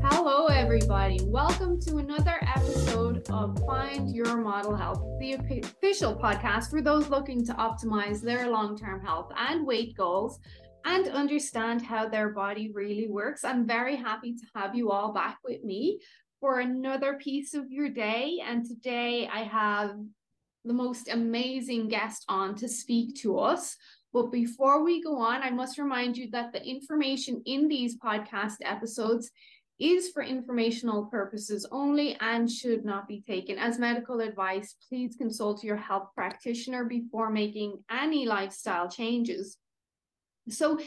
Hello, everybody. Welcome to another episode of Find Your Model Health, the official podcast for those looking to optimize their long term health and weight goals and understand how their body really works. I'm very happy to have you all back with me for another piece of your day. And today I have the most amazing guest on to speak to us. But before we go on, I must remind you that the information in these podcast episodes is for informational purposes only and should not be taken as medical advice. Please consult your health practitioner before making any lifestyle changes. So,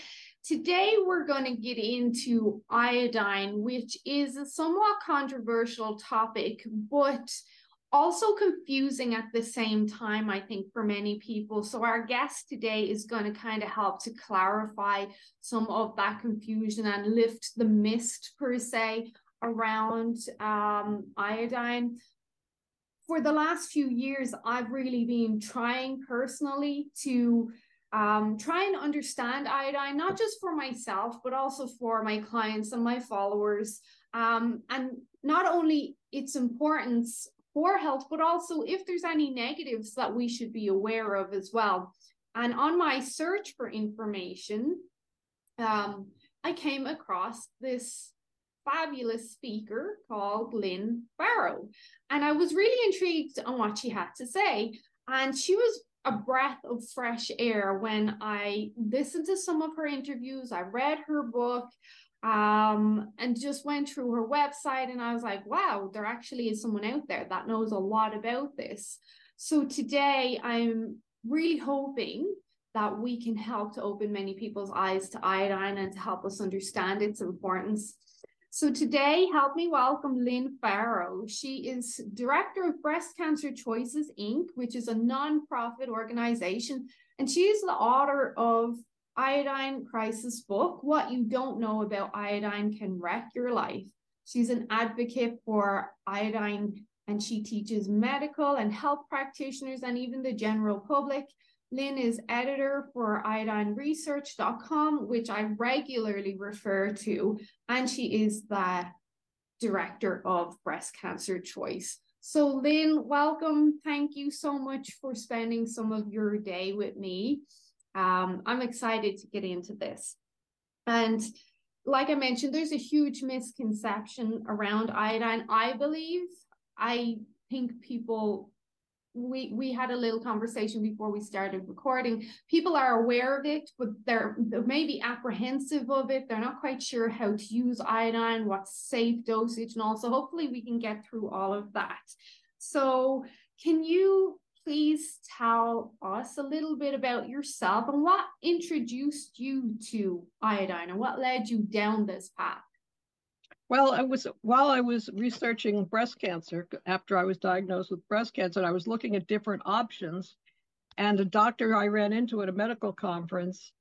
today we're going to get into iodine, which is a somewhat controversial topic, but also confusing at the same time, I think, for many people. So, our guest today is going to kind of help to clarify some of that confusion and lift the mist, per se, around um, iodine. For the last few years, I've really been trying personally to um, try and understand iodine, not just for myself, but also for my clients and my followers. Um, and not only its importance for health, but also if there's any negatives that we should be aware of as well. And on my search for information, um, I came across this fabulous speaker called Lynne Farrow. And I was really intrigued on what she had to say. And she was a breath of fresh air when I listened to some of her interviews, I read her book, um, and just went through her website and I was like, wow, there actually is someone out there that knows a lot about this. So today I'm really hoping that we can help to open many people's eyes to iodine and to help us understand its importance. So today, help me welcome Lynne Farrow. She is director of Breast Cancer Choices Inc., which is a nonprofit organization, and she is the author of Iodine Crisis book, What You Don't Know About Iodine Can Wreck Your Life. She's an advocate for iodine and she teaches medical and health practitioners and even the general public. Lynne is editor for iodineresearch.com, which I regularly refer to, and she is the director of Breast Cancer Choice. So, Lynne, welcome. Thank you so much for spending some of your day with me. Um, I'm excited to get into this. And like I mentioned, there's a huge misconception around iodine. I believe, I think people we we had a little conversation before we started recording. People are aware of it but they're they may be apprehensive of it. They're not quite sure how to use iodine what's safe dosage and also hopefully we can get through all of that. So can you please tell us a little bit about yourself and what introduced you to iodine and what led you down this path? Well, I was while I was researching breast cancer after I was diagnosed with breast cancer, I was looking at different options. And a doctor I ran into at a medical conference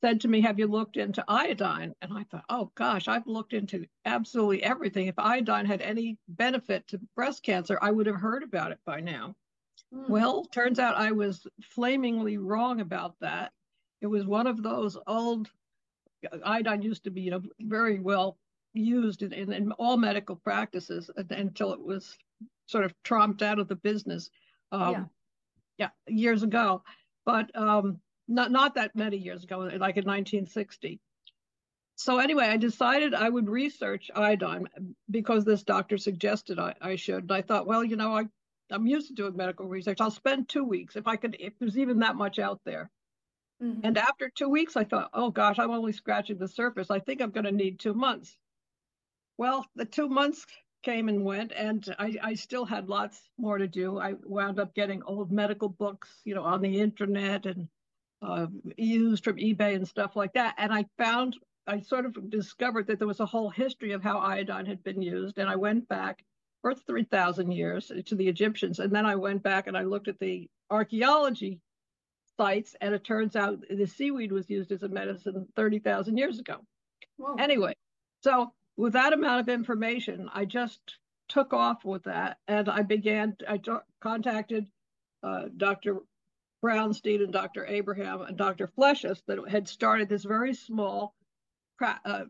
said to me, Have you looked into iodine? And I thought, Oh gosh, I've looked into absolutely everything. If iodine had any benefit to breast cancer, I would have heard about it by now. Mm. Well, turns out I was flamingly wrong about that. It was one of those old iodine used to be, you know, very well used in, in, in all medical practices until it was sort of trumped out of the business. Um, yeah. yeah, years ago, but um, not not that many years ago, like in 1960. So anyway, I decided I would research iodine because this doctor suggested I, I should. And I thought, well, you know, I I'm used to doing medical research. I'll spend two weeks if I could, if there's even that much out there. Mm-hmm. And after two weeks, I thought, oh gosh, I'm only scratching the surface. I think I'm going to need two months. Well, the two months came and went, and I, I still had lots more to do. I wound up getting old medical books, you know, on the internet and uh, used from eBay and stuff like that. And I found, I sort of discovered that there was a whole history of how iodine had been used. And I went back for 3,000 years to the Egyptians. And then I went back and I looked at the archaeology sites, and it turns out the seaweed was used as a medicine 30,000 years ago. Whoa. Anyway, so with that amount of information, I just took off with that, and I began. I contacted uh, Dr. Brownstein and Dr. Abraham and Dr. Flechas that had started this very small uh,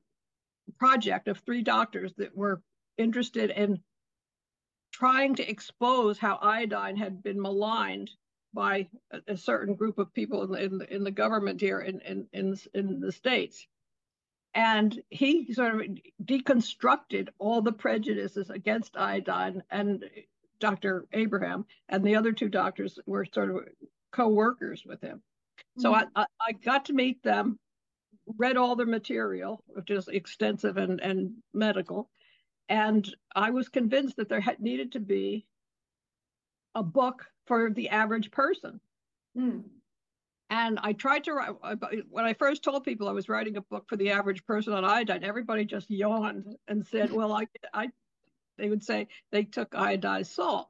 project of three doctors that were interested in trying to expose how iodine had been maligned by a, a certain group of people in the, in the, in the government here in, in, in, in the States. And he sort of deconstructed all the prejudices against iodine. And Dr. Abraham and the other two doctors were sort of co-workers with him. Mm-hmm. So I, I, I got to meet them, read all their material, which is extensive and, and medical. And I was convinced that there had needed to be a book for the average person. Mm. And I tried to write, when I first told people I was writing a book for the average person on iodine, everybody just yawned and said, well, I, I, they would say they took iodized salt.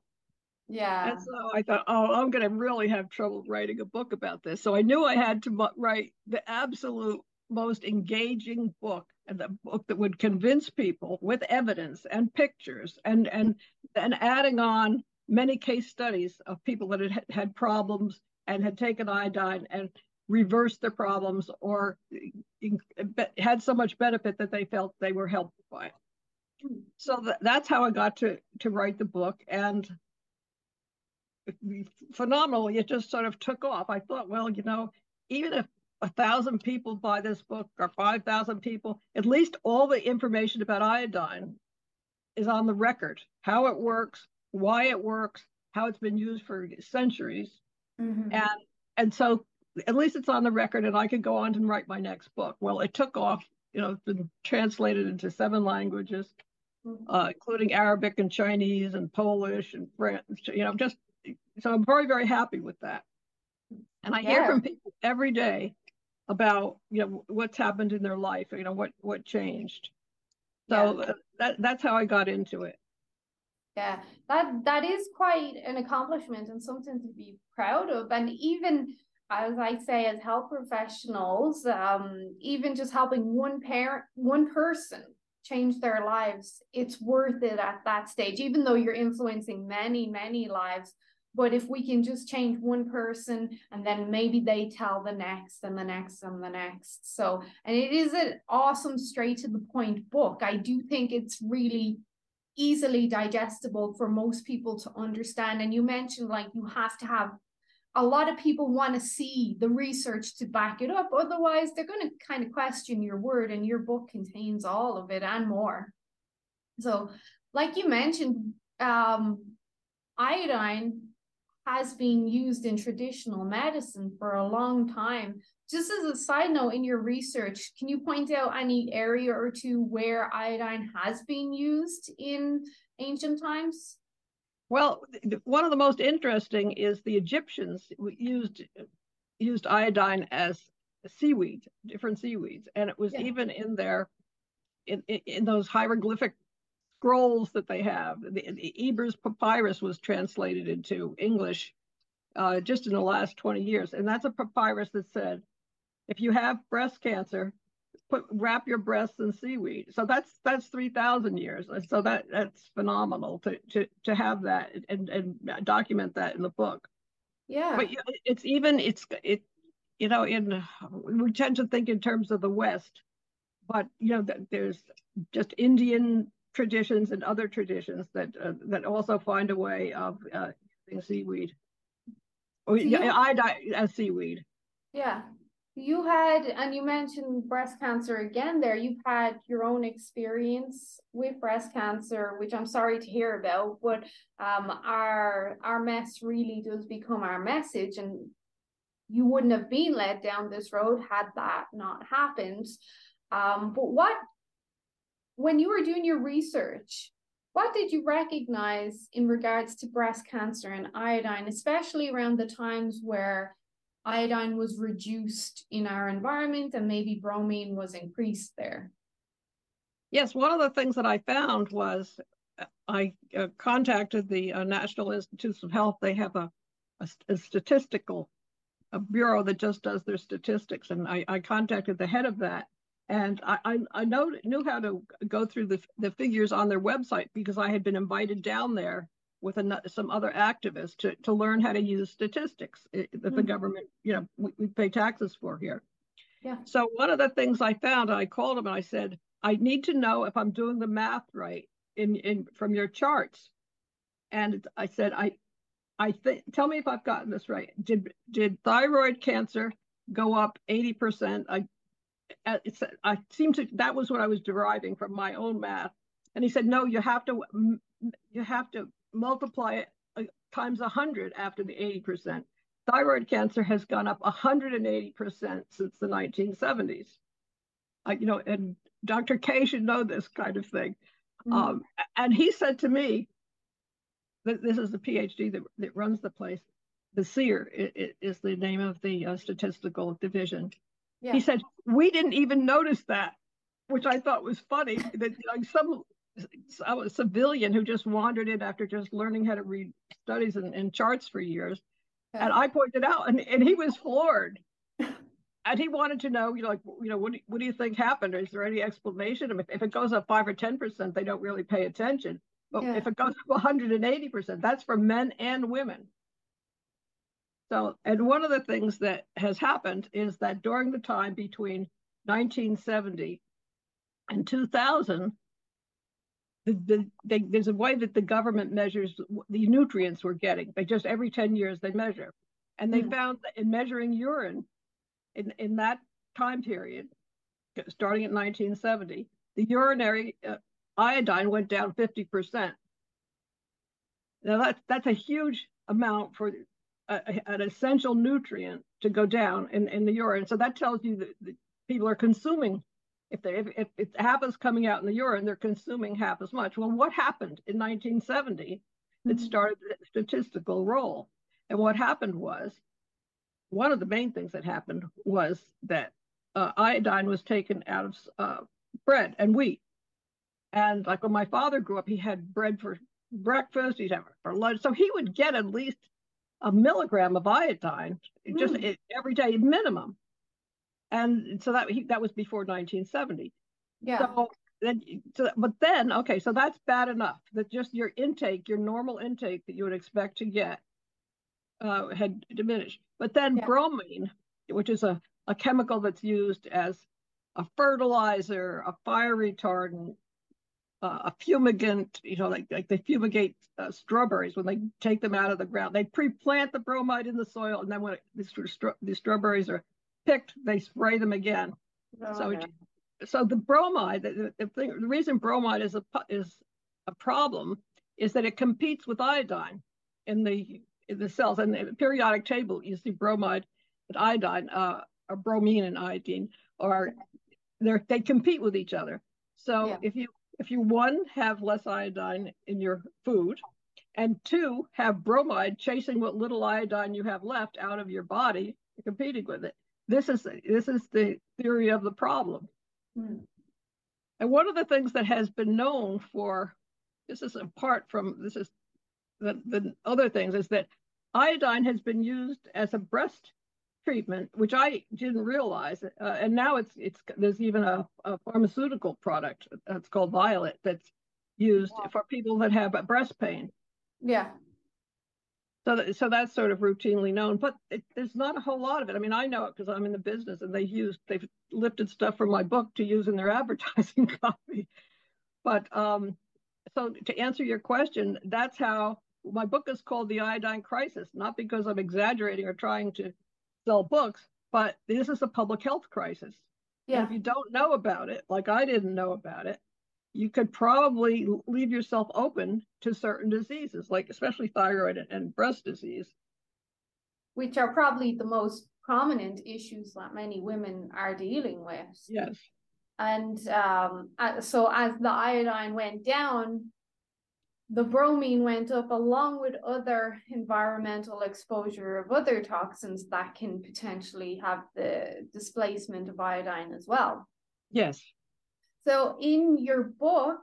Yeah. And so I thought, oh, I'm going to really have trouble writing a book about this. So I knew I had to write the absolute most engaging book and the book that would convince people with evidence and pictures and and and adding on many case studies of people that had had problems and had taken iodine and reversed their problems or had so much benefit that they felt they were helped by it. So th- that's how I got to to write the book and phenomenally it just sort of took off. I thought, well, you know, even if a thousand people buy this book or 5,000 people, at least all the information about iodine is on the record, how it works, why it works, how it's been used for centuries. Mm-hmm. And, and so at least it's on the record and I can go on and write my next book. Well, it took off, you know, it's been translated into seven languages, mm-hmm. uh, including Arabic and Chinese and Polish and French, you know, just, so I'm very, very happy with that. And I yeah. hear from people every day about you know what's happened in their life you know what what changed so yeah. that that's how i got into it yeah that that is quite an accomplishment and something to be proud of and even as i say as health professionals um even just helping one parent one person change their lives it's worth it at that stage even though you're influencing many many lives but if we can just change one person and then maybe they tell the next and the next and the next. So, and it is an awesome, straight to the point book. I do think it's really easily digestible for most people to understand. And you mentioned like you have to have a lot of people want to see the research to back it up. Otherwise, they're going to kind of question your word, and your book contains all of it and more. So, like you mentioned, um, iodine has been used in traditional medicine for a long time. Just as a side note, in your research, can you point out any area or two where iodine has been used in ancient times? Well, one of the most interesting is the Egyptians used used iodine as seaweed, different seaweeds, and it was yeah. even in their in, in, in those hieroglyphic scrolls that they have. The, the Ebers papyrus was translated into English uh, just in the last 20 years. And that's a papyrus that said, if you have breast cancer, put wrap your breasts in seaweed. So that's that's 3,000 years. So that that's phenomenal to to to have that and and document that in the book. Yeah. But it's even it's it you know in we tend to think in terms of the West, but you know there's just Indian traditions and other traditions that uh, that also find a way of uh, using seaweed. Oh, yeah, I die as seaweed. Yeah. You had, and you mentioned breast cancer again there. You've had your own experience with breast cancer, which I'm sorry to hear about, but um, our our mess really does become our message, and you wouldn't have been led down this road had that not happened. Um, but what when you were doing your research, what did you recognize in regards to breast cancer and iodine, especially around the times where iodine was reduced in our environment and maybe bromine was increased there? Yes, one of the things that I found was uh, I uh, contacted the uh, National Institutes of Health. They have a, a, a statistical a bureau that just does their statistics, and I, I contacted the head of that And I, I, I know, knew how to go through the, the figures on their website because I had been invited down there with some other activists to, to learn how to use statistics that mm-hmm. the government, you know, we, we pay taxes for here. Yeah. So one of the things I found, I called him and I said, I need to know if I'm doing the math right in, in from your charts. And I said, I, I think, tell me if I've gotten this right. Did did thyroid cancer go up 80%? I, it's, I seem to, that was what I was deriving from my own math. And he said, no, you have to, you have to multiply it uh, times 100 after the 80%. Thyroid cancer has gone up 180% since the 1970s. Uh, you know, and Dr. K should know this kind of thing. Mm. Um, and he said to me, that this is the PhD that, that runs the place. The SEER is the name of the uh, statistical division. Yeah. He said, We didn't even notice that, which I thought was funny. that like some a civilian who just wandered in after just learning how to read studies and, and charts for years. Yeah. And I pointed out, and, and he was floored. and he wanted to know, you know, like, you know, what do, what do you think happened? Is there any explanation? I mean, if it goes up five or 10%, they don't really pay attention. But yeah. if it goes up 180%, that's for men and women. So, and one of the things that has happened is that during the time between 1970 and 2000, the, the, there's a way that the government measures the nutrients we're getting. They just every 10 years they measure. And they mm. found that in measuring urine in, in that time period, starting in 1970, the urinary uh, iodine went down 50%. Now that's, that's a huge amount for a, an essential nutrient to go down in, in the urine. So that tells you that, that people are consuming if they if, if half is coming out in the urine, they're consuming half as much. Well, what happened in 1970? Mm-hmm. It started the statistical role, and what happened was one of the main things that happened was that uh, iodine was taken out of uh, bread and wheat. And like when my father grew up, he had bread for breakfast, he'd have it for lunch. So he would get at least a milligram of iodine just mm. every day minimum and so that he, that was before 1970. Yeah. So then, so, but then, okay, so that's bad enough that just your intake, your normal intake that you would expect to get, uh, had diminished. But then yeah. bromine, which is a, a chemical that's used as a fertilizer, a fire retardant, uh, a fumigant, you know, like, like they fumigate uh, strawberries when they take them out of the ground. They pre-plant the bromide in the soil, and then when it, these, these strawberries are picked, they spray them again. Oh, so, okay. so the bromide, the, the, thing, the reason bromide is a is a problem is that it competes with iodine in the in the cells. And the periodic table, you see bromide and iodine, uh, or bromine and iodine, or they they compete with each other. So yeah. if you if you one have less iodine in your food, and two have bromide chasing what little iodine you have left out of your body, competing with it this is this is the theory of the problem. Hmm. And one of the things that has been known for this is apart from this is the, the other things is that iodine has been used as a breast treatment, which I didn't realize. Uh, and now it's it's there's even a, a pharmaceutical product that's called Violet that's used wow. for people that have breast pain. Yeah. So, that, so that's sort of routinely known, but it, there's not a whole lot of it. I mean, I know it because I'm in the business, and they used they've lifted stuff from my book to use in their advertising copy. But um, so to answer your question, that's how my book is called The Iodine Crisis, not because I'm exaggerating or trying to sell books, but this is a public health crisis. Yeah. And if you don't know about it, like I didn't know about it, you could probably leave yourself open to certain diseases, like especially thyroid and breast disease. Which are probably the most prominent issues that many women are dealing with. Yes. And um, so as the iodine went down, the bromine went up along with other environmental exposure of other toxins that can potentially have the displacement of iodine as well. Yes. So in your book,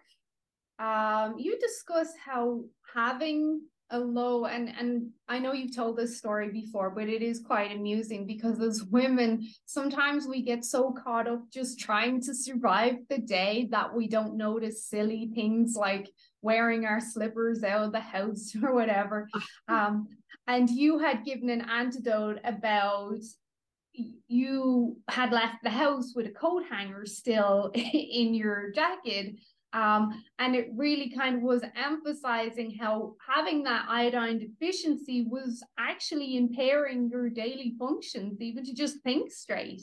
um, you discuss how having a low and and I know you've told this story before, but it is quite amusing because as women, sometimes we get so caught up just trying to survive the day that we don't notice silly things like wearing our slippers out of the house or whatever. Um, and you had given an antidote about you had left the house with a coat hanger still in your jacket um, and it really kind of was emphasizing how having that iodine deficiency was actually impairing your daily functions, even to just think straight.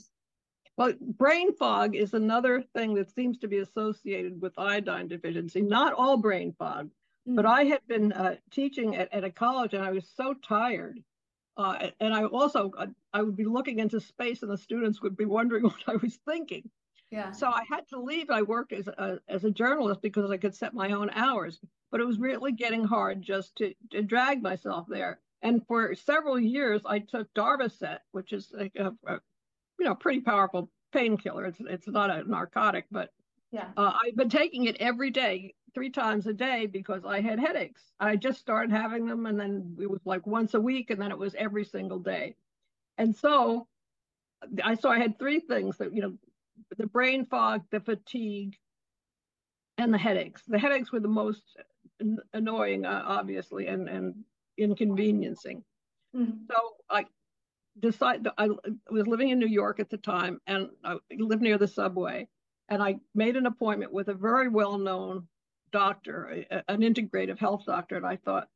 Well, brain fog is another thing that seems to be associated with iodine deficiency. Not all brain fog, mm-hmm. but I had been uh, teaching at, at a college and I was so tired. Uh, and I also, uh, I would be looking into space and the students would be wondering what I was thinking. Yeah. So I had to leave. I worked as a, as a journalist because I could set my own hours, but it was really getting hard just to, to drag myself there. And for several years, I took Darvocet, which is a, a, a you know pretty powerful painkiller. It's it's not a narcotic, but yeah, uh, I've been taking it every day, three times a day because I had headaches. I just started having them, and then it was like once a week, and then it was every single day. And so I so I had three things that you know the brain fog, the fatigue, and the headaches. The headaches were the most annoying, uh, obviously, and, and inconveniencing. Mm-hmm. So I decided, I was living in New York at the time, and I lived near the subway. And I made an appointment with a very well doctor, an integrative health doctor. And I thought,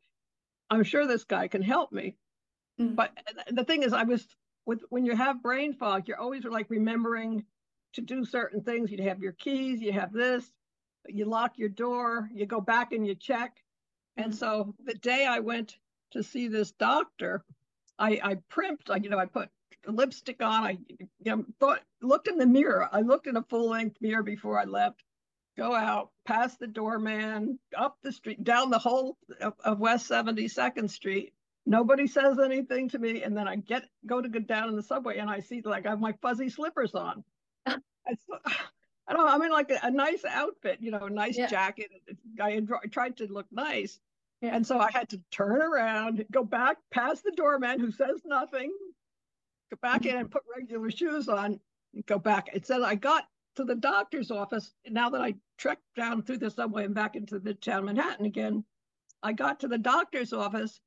I'm sure this guy can help me. Mm-hmm. But the thing is, I was with when you have brain fog, you're always like remembering to do certain things. You'd have your keys, you have this, you lock your door, you go back and you check. And so the day I went to see this doctor, I, I primped, I, you know, I put lipstick on. I you know, thought, looked in the mirror. I looked in a full length mirror before I left. Go out, past the doorman, up the street, down the whole of, of West 72nd Street. Nobody says anything to me. And then I get go to go down in the subway and I see like I have my fuzzy slippers on. I don't know. I'm in like a, a nice outfit, you know, a nice yeah. jacket. I, I tried to look nice. Yeah. And so I had to turn around, go back past the doorman who says nothing, go back in and put regular shoes on, and go back. It said I got to the doctor's office. Now that I trekked down through the subway and back into Midtown Manhattan again, I got to the doctor's office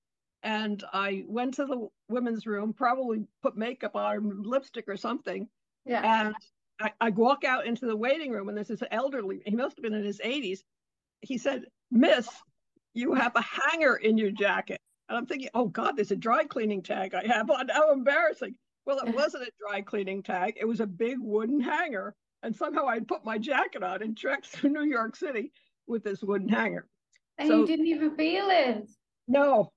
and I went to the women's room, probably put makeup on, lipstick or something. Yeah. And I, I walk out into the waiting room and this is elderly, he must have been in his 80s. He said, Miss, you have a hanger in your jacket. And I'm thinking, oh God, there's a dry cleaning tag I have on. How embarrassing. Well, it wasn't a dry cleaning tag, it was a big wooden hanger. And somehow I'd put my jacket on and trekked through New York City with this wooden hanger. And so, you didn't even feel it. No.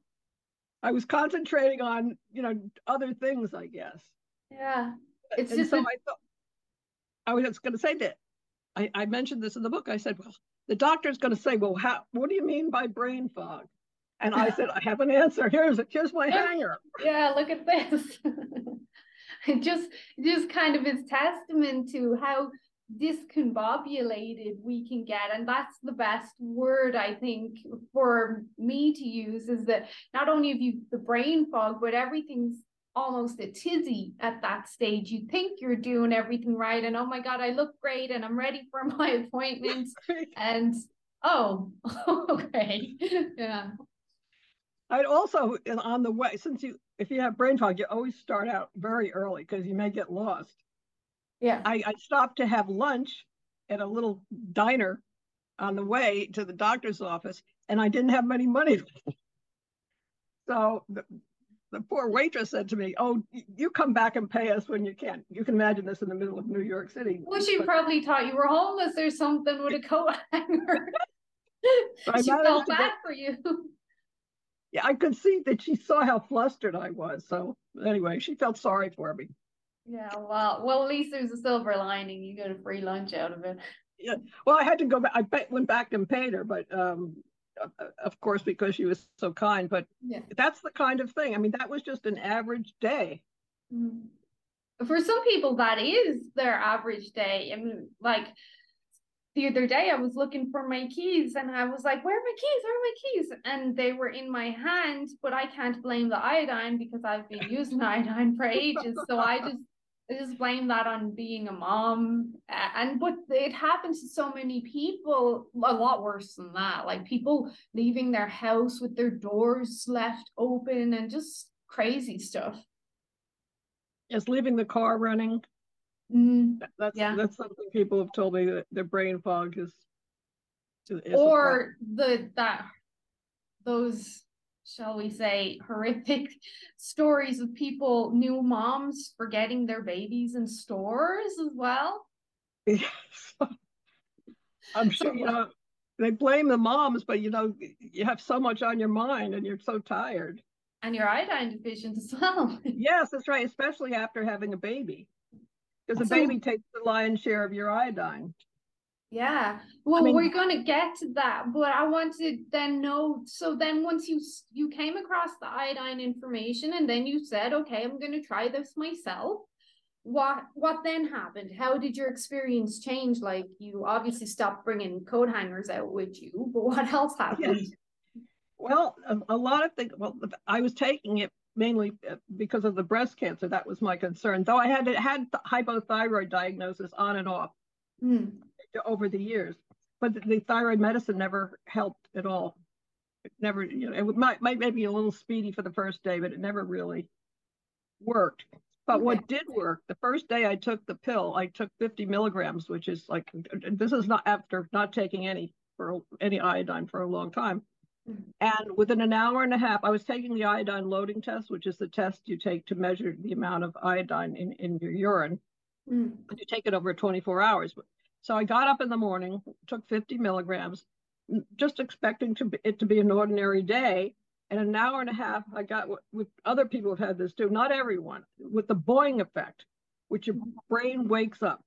I was concentrating on, you know, other things, I guess. Yeah. It's and just so a- I thought I was going to say that I, I, mentioned this in the book. I said, well, the doctor's going to say, well, how, what do you mean by brain fog? And I said, I have an answer. Here's here's my hanger. Yeah, look at this. It just just kind of is testament to how discombobulated we can get and that's the best word i think for me to use is that not only have you the brain fog but everything's almost a tizzy at that stage. You think you're doing everything right, and oh my God, I look great and I'm ready for my appointment. and oh, okay. yeah. I'd also on the way, since you if you have brain fog, you always start out very early because you may get lost. Yeah. I, I stopped to have lunch at a little diner on the way to the doctor's office, and I didn't have any money. so the, the poor waitress said to me, "Oh, you come back and pay us when you can." You can imagine this in the middle of New York City. Well, she but, probably thought you were homeless or something with a coat hanger. she felt bad get, for you. Yeah, I could see that she saw how flustered I was. So anyway, she felt sorry for me. Yeah, well, well, at least there's a silver lining. You got a free lunch out of it. Yeah, well, I had to go back. I went back and paid her, but um, of course, because she was so kind. But yeah. that's the kind of thing. I mean, that was just an average day. Mm-hmm. For some people, that is their average day. I mean, like the other day I was looking for my keys and I was like, where are my keys? Where are my keys? And they were in my hand, but I can't blame the iodine because I've been using iodine for ages. So I just I just blame that on being a mom. And but it happens to so many people, a lot worse than that. Like people leaving their house with their doors left open and just crazy stuff. Just leaving the car running. Mm, that's yeah. that's something people have told me that their brain fog is, is or the that those shall we say horrific stories of people new moms forgetting their babies in stores as well. Yes. I'm sure you know they blame the moms but you know you have so much on your mind and you're so tired. And you're iodine deficient as well. Yes that's right especially after having a baby because the baby takes the lion's share of your iodine. Yeah. Well, I mean, we're going to get to that, but I want to then know. So then, once you you came across the iodine information, and then you said, "Okay, I'm going to try this myself." What what then happened? How did your experience change? Like you obviously stopped bringing coat hangers out with you, but what else happened? Yes. Well, a, a lot of things. Well, I was taking it mainly uh, because of the breast cancer. That was my concern. Though I had had hypothyroid diagnosis on and off mm. over the years, but the thyroid medicine never helped at all. It never, you know, it might might maybe a little speedy for the first day, but it never really worked. But okay. what did work, the first day I took the pill, I took 50 milligrams, which is like this is not after not taking any for any iodine for a long time. And within an hour and a half, I was taking the iodine loading test, which is the test you take to measure the amount of iodine in, in your urine. Mm. You take it over 24 hours. So I got up in the morning, took 50 milligrams, just expecting to be, it to be an ordinary day. And an hour and a half, I got what, what other people have had this too, not everyone, with the Boeing effect, which your brain wakes up.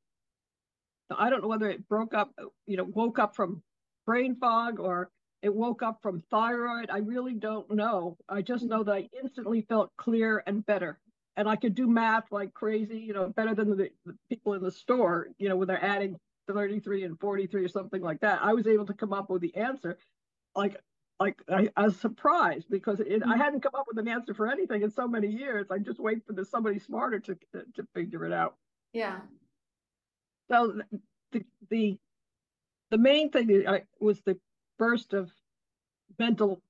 I don't know whether it broke up, you know, woke up from brain fog or it woke up from thyroid. I really don't know. I just know that I instantly felt clear and better. And I could do math like crazy, you know, better than the, the people in the store, you know, when they're adding 33 and 43 or something like that. I was able to come up with the answer. Like, like I, I was surprised because it, I mm. hadn't come up with an answer for anything in so many years. I just wait for the, somebody smarter to, to figure it out. Yeah. So the, the, the main thing I, was the burst of mental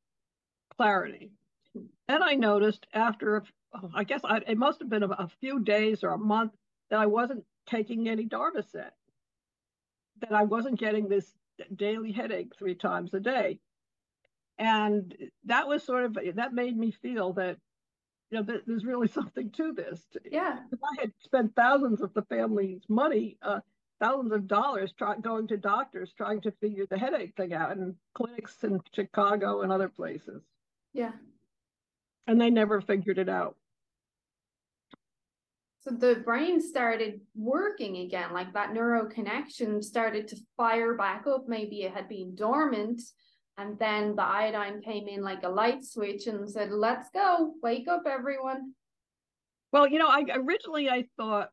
clarity. Then I noticed after, I guess I, it must have been a, a, few days or a month that I wasn't taking any Darvocet, that I wasn't getting this daily headache three times a day. And that was sort of, that made me feel that, you know, there's really something to this. Yeah. I had spent thousands of the family's money uh, thousands of dollars try, going to doctors trying to figure the headache thing out and clinics in Chicago and other places. Yeah. And they never figured it out. So the brain started working again, like that neuro connection started to fire back up. Maybe it had been dormant. And then the iodine came in like a light switch and said, let's go, wake up, everyone. Well, you know, I originally I thought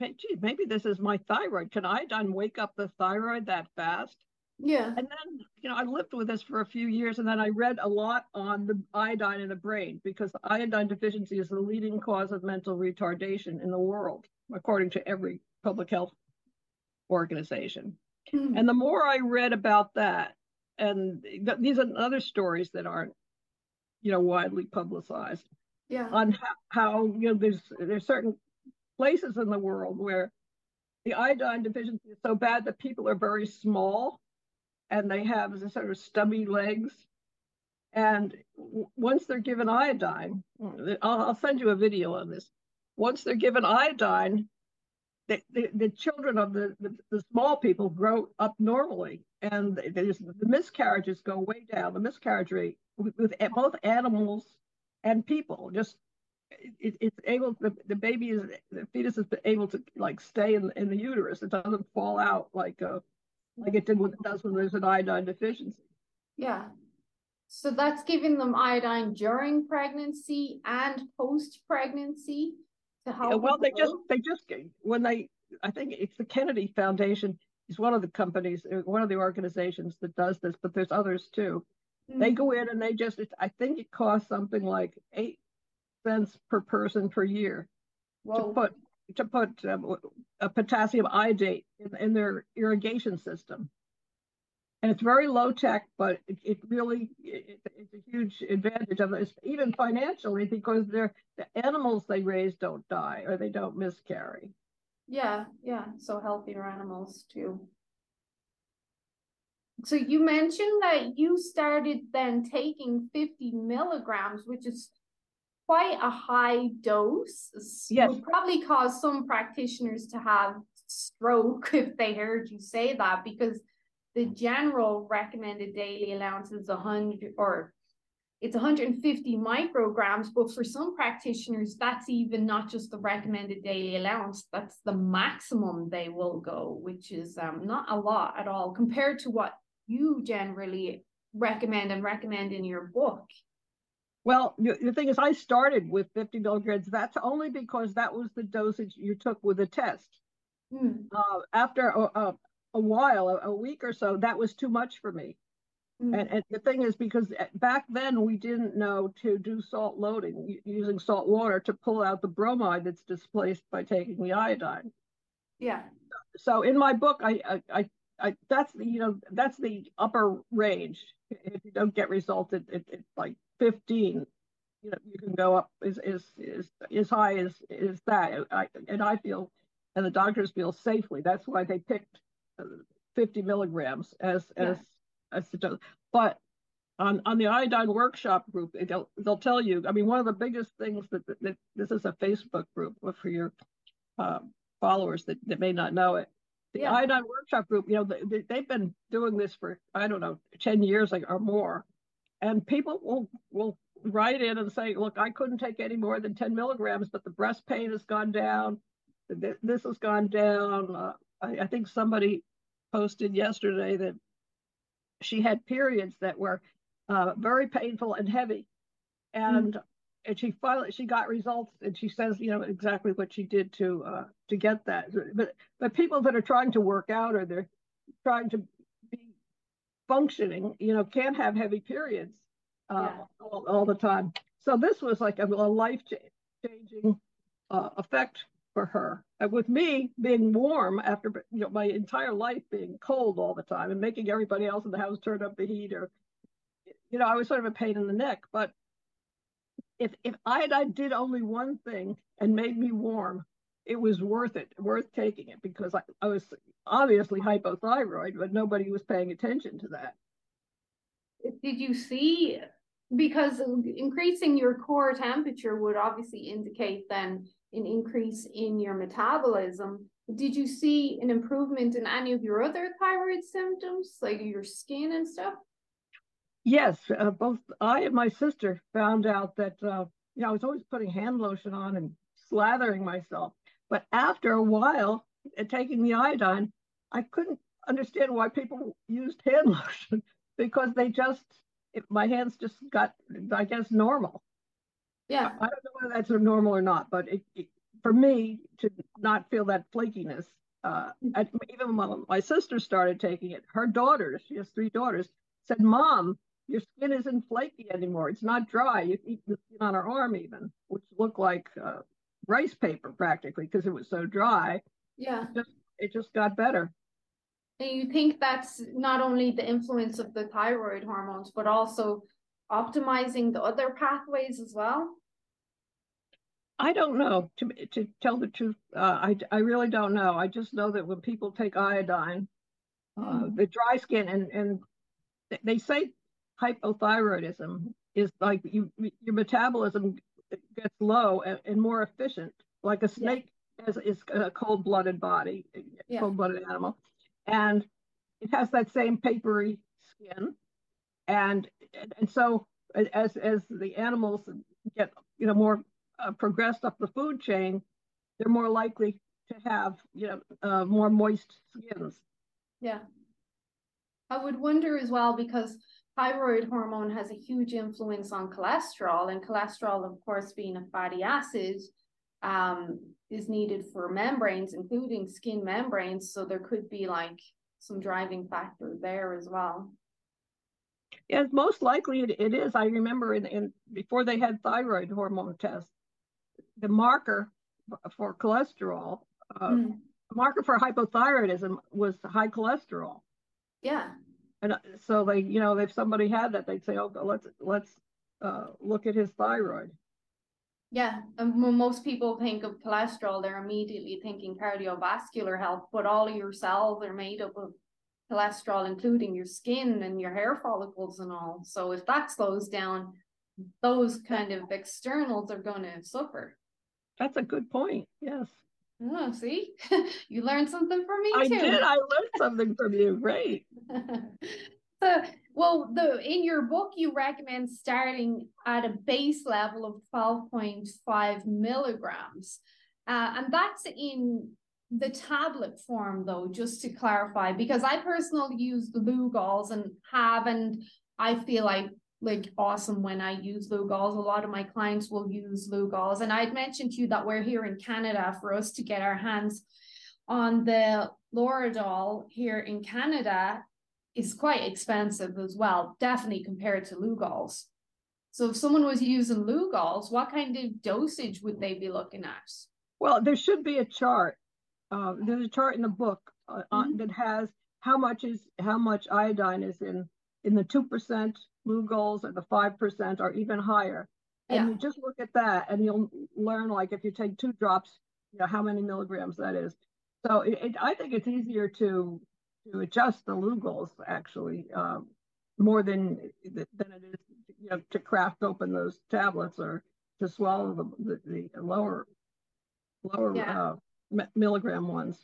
gee, maybe this is my thyroid. Can iodine wake up the thyroid that fast? Yeah. And then, you know, I lived with this for a few years and then I read a lot on the iodine in the brain because iodine deficiency is the leading cause of mental retardation in the world, according to every public health organization. Mm-hmm. And the more I read about that, and th- these are other stories that aren't, you know, widely publicized. Yeah. On how, how you know there's there's certain places in the world where the iodine deficiency is so bad that people are very small and they have sort of stubby legs. And once they're given iodine, I'll, I'll send you a video on this. Once they're given iodine, the, the, the children of the, the, the, small people grow up normally and the miscarriages go way down. The miscarriage rate with, with both animals and people just it, it's able the, the baby is the fetus is able to like stay in, in the uterus. It doesn't fall out like uh like it did when it does when there's an iodine deficiency. Yeah. So that's giving them iodine during pregnancy and post pregnancy to help yeah, well they just they just when they i think it's the kennedy foundation is one of the companies, uh, one of the organizations that does this, but there's others too. Mm-hmm. They go in and they just, I think it costs something like eight cents per person per year Whoa. to put to put um, a potassium iodate in, in, their irrigation system. And it's very low tech, but it, it really it, it's a huge advantage of it, even financially, because they're the animals they raise don't die or they don't miscarry. Yeah, yeah. So healthier animals too. So you mentioned that you started then taking 50 milligrams, which is quite a high dose. Yes. Would probably cause some practitioners to have stroke if they heard you say that because the general recommended daily allowance is 100 or it's 150 micrograms, but for some practitioners, that's even not just the recommended daily allowance, that's the maximum they will go, which is um, not a lot at all compared to what you generally recommend and recommend in your book. Well, the thing is, I started with 50 milligrams. That's only because that was the dosage you took with the test. Mm. Uh, after a, a, a while, a, a, week or so, that was too much for me. Mm. And, and, the thing is, because back then we didn't know to do salt loading using salt water to pull out the bromide that's displaced by taking the iodine. Yeah. So in my book, I, I, I, I that's the you know that's the upper range. If you don't get results, it, it, it's like 15 you know you can go up as as as, as high as is that. I, and i feel and the doctors feel safely. That's why they picked uh, 50 milligrams as yeah. as as the dose. But on on the iodine workshop group they'll they'll tell you i mean one of the biggest things that, that, that this is a facebook group for your uh, followers that, that may not know it. The yeah. iodine workshop group you know they, they've been doing this for i don't know 10 years or more and people will will write in and say, look, I couldn't take any more than 10 milligrams, but the breast pain has gone down. This has gone down. Uh, I, I, think somebody posted yesterday that she had periods that were uh, very painful and heavy. And mm. and she finally she got results and she says, you know, exactly what she did to uh, to get that. But but people that are trying to work out or they're trying to functioning, you know, can't have heavy periods uh, yeah. all, all, the time. So this was like a, a life changing uh, effect for her. And with me being warm after you know my entire life being cold all the time and making everybody else in the house turn up the heat, or you know, I was sort of a pain in the neck. But if if I, I did only one thing and made me warm, it was worth it, worth taking it because I, I was obviously hypothyroid, but nobody was paying attention to that. Did you see? Because increasing your core temperature would obviously indicate then an increase in your metabolism. Did you see an improvement in any of your other thyroid symptoms, like your skin and stuff? Yes, uh, both I and my sister found out that uh, you know I was always putting hand lotion on and slathering myself, but after a while, uh, taking the iodine, I couldn't understand why people used hand lotion because they just, it, my hands just got, I guess, normal. Yeah. I, I don't know whether that's normal or not, but it, it, for me to not feel that flakiness, uh, mm-hmm. even when my sister started taking it, her daughters, she has three daughters, said, Mom, your skin isn't flaky anymore. It's not dry. You can eat the skin on her arm, even, which looked like uh, rice paper practically because it was so dry. Yeah. It just, it just got better. And you think that's not only the influence of the thyroid hormones, but also optimizing the other pathways as well? I don't know. To to tell the truth, uh, I I really don't know. I just know that when people take iodine, uh, mm. the dry skin and and they say hypothyroidism is like you your metabolism gets low and, and more efficient, like a snake yeah. is, is a cold blooded body, yeah. cold blooded animal. And it has that same papery skin. And, and so as, as the animals get, you know, more uh, progressed up the food chain, they're more likely to have, you know, uh, more moist skins. Yeah. I would wonder as well because thyroid hormone has a huge influence on cholesterol, and cholesterol, of course, being a fatty acid, um, is needed for membranes, including skin membranes. So there could be like some driving factor there as well. Yeah, most likely it, it is. I remember in, in before they had thyroid hormone tests, the marker for cholesterol, uh, mm. marker for hypothyroidism was high cholesterol. Yeah. And so they, you know, if somebody had that, they'd say, "Oh, let's let's uh, look at his thyroid." Yeah, and when most people think of cholesterol, they're immediately thinking cardiovascular health, but all of your cells are made up of cholesterol, including your skin and your hair follicles and all. So if that slows down, those kind of externals are going to suffer. That's a good point. Yes. Oh, see, you learned something from me I too. did. I learned something from you. Great. so, well, the in your book you recommend starting at a base level of twelve point five milligrams, uh, and that's in the tablet form though, just to clarify, because I personally use the Lugol's and have, and I feel like like awesome when I use Lugol's. A lot of my clients will use Lugol's. And I'd mentioned to you that we're here in Canada for us to get our hands on the Iodoral here in Canada is quite expensive as well, definitely compared to Lugol's. So if someone was using Lugol's, what kind of dosage would they be looking at? Well, there should be a chart uh, there's a chart in the book uh, mm-hmm. that has how much is how much iodine is in in the two percent Lugol's or the five percent are even higher. And yeah. you just look at that, and you'll learn like if you take two drops, you know how many milligrams that is. So it, it, I think it's easier to to adjust the Lugol's actually um, more than than it is you know to craft open those tablets or to swallow the the, the lower lower yeah. uh, milligram ones.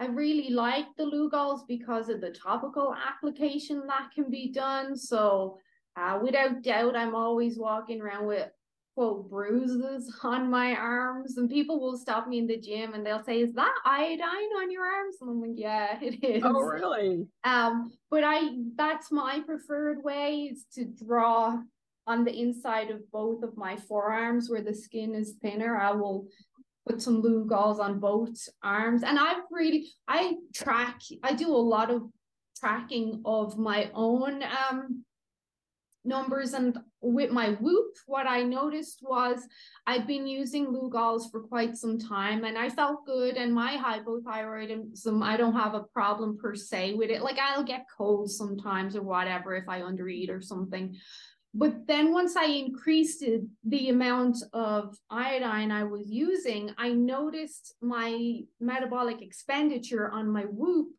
I really like the Lugol's because of the topical application that can be done. So uh, without doubt, I'm always walking around with quote bruises on my arms and people will stop me in the gym and they'll say is that iodine on your arms? And i'm like yeah it is. Oh really? Um but i that's my preferred way is to draw on the inside of both of my forearms where the skin is thinner. I will put some Lugol's on both arms. And I've really, I track, I do a lot of tracking of my own um, numbers. And with my Whoop, what I noticed was I've been using Lugol's for quite some time and I felt good. And my hypothyroidism, I don't have a problem per se with it. Like I'll get colds sometimes or whatever if I undereat or something. But then once I increased the amount of iodine I was using, I noticed my metabolic expenditure on my Whoop,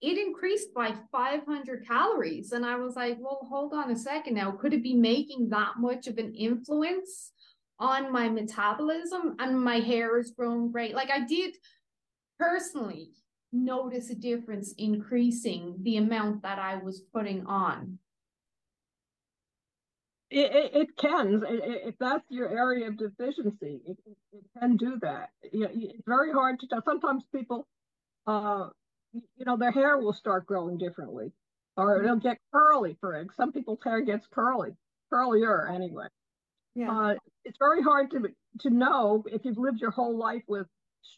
it increased by 500 calories. And I was like, well, hold on a second now. Could it be making that much of an influence on my metabolism? And my hair is growing great. Like I did personally notice a difference increasing the amount that I was putting on. It, it, it can if that's your area of deficiency it, it can do that. It's very hard to tell. Sometimes people uh you know their hair will start growing differently or it'll get curly for it some people's hair gets curly curlier anyway. Yeah. Uh, it's very hard to to know if you've lived your whole life with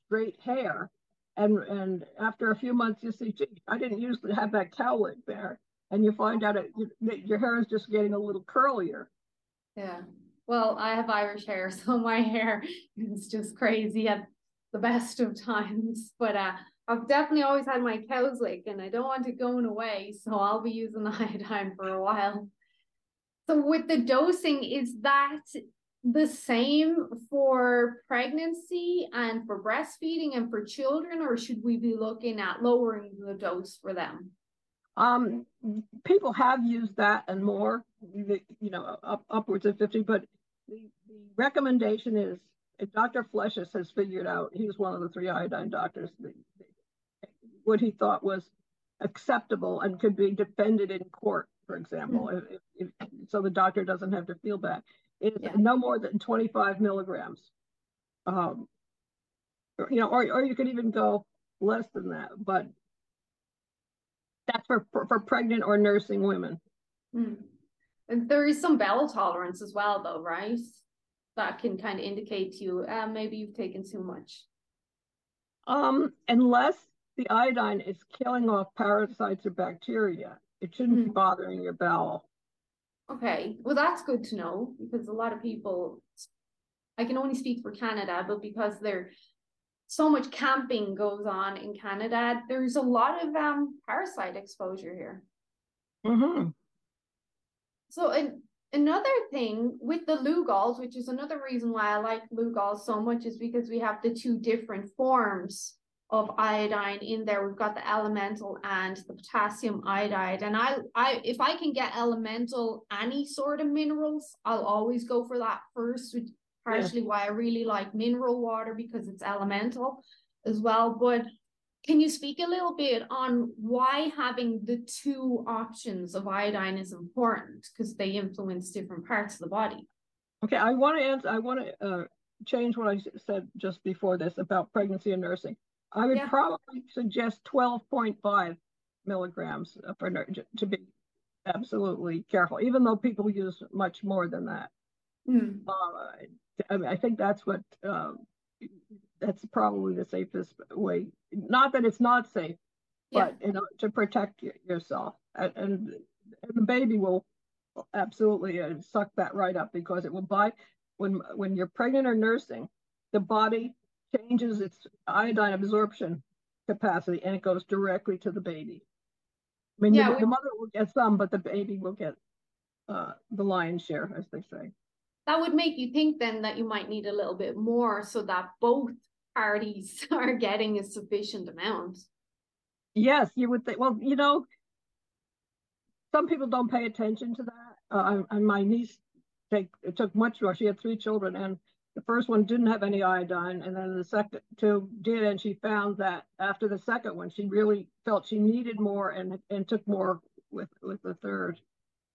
straight hair and and after a few months you see gee i didn't used to have that cowlick there and you find out it, that your hair is just getting a little curlier. Yeah. Well, I have Irish hair, so my hair is just crazy at the best of times. But uh, I've definitely always had my cowlick, and I don't want it going away, so I'll be using the iodine for a while. So, with the dosing, is that the same for pregnancy and for breastfeeding and for children, or should we be looking at lowering the dose for them? Um, people have used that and more, you know, up, upwards of 50, but the, the recommendation is Dr. Flechas has figured out, he was one of the three iodine doctors, the, the, what he thought was acceptable and could be defended in court, for example, mm-hmm. if, if, so the doctor doesn't have to feel bad. It's yeah. no more than 25 milligrams. Um, you know, or, or you could even go less than that, but that's for, for, for pregnant or nursing women. Mm. And there is some bowel tolerance as well, though, right? That can kind of indicate to you, uh, maybe you've taken too much. Um, unless the iodine is killing off parasites or bacteria. It shouldn't mm. be bothering your bowel. Okay, well that's good to know because a lot of people, I can only speak for Canada, but because there so much camping goes on in Canada, there's a lot of um parasite exposure here. Mm-hmm. So and another thing with the Lugol's, which is another reason why I like Lugol's so much, is because we have the two different forms of iodine in there. We've got the elemental and the potassium iodide. And I, I, if I can get elemental, any sort of minerals, I'll always go for that first. Partially yeah. why I really like mineral water because it's elemental as well. But can you speak a little bit on why having the two options of iodine is important? Because they influence different parts of the body. Okay, I want to answer. I want to uh, change what I said just before this about pregnancy and nursing. I would yeah. probably suggest 12.5 milligrams for to be absolutely careful, even though people use much more than that. Mm. Uh, I, mean, I think that's what um, that's probably the safest way. Not that it's not safe, yeah. but you know to protect yourself, and, and the baby will absolutely uh, suck that right up because it will bite when when you're pregnant or nursing, the body changes its iodine absorption capacity and it goes directly to the baby. I mean, yeah, the, we, the mother will get some, but the baby will get uh, the lion's share, as they say. That would make you think then that you might need a little bit more so that both parties are getting a sufficient amount. Yes, you would think. Well, you know, some people don't pay attention to that. Uh, and my niece take it took much more. She had three children, and the first one didn't have any iodine, and then the second two did, and she found that after the second one, she really felt she needed more and and took more with with the third.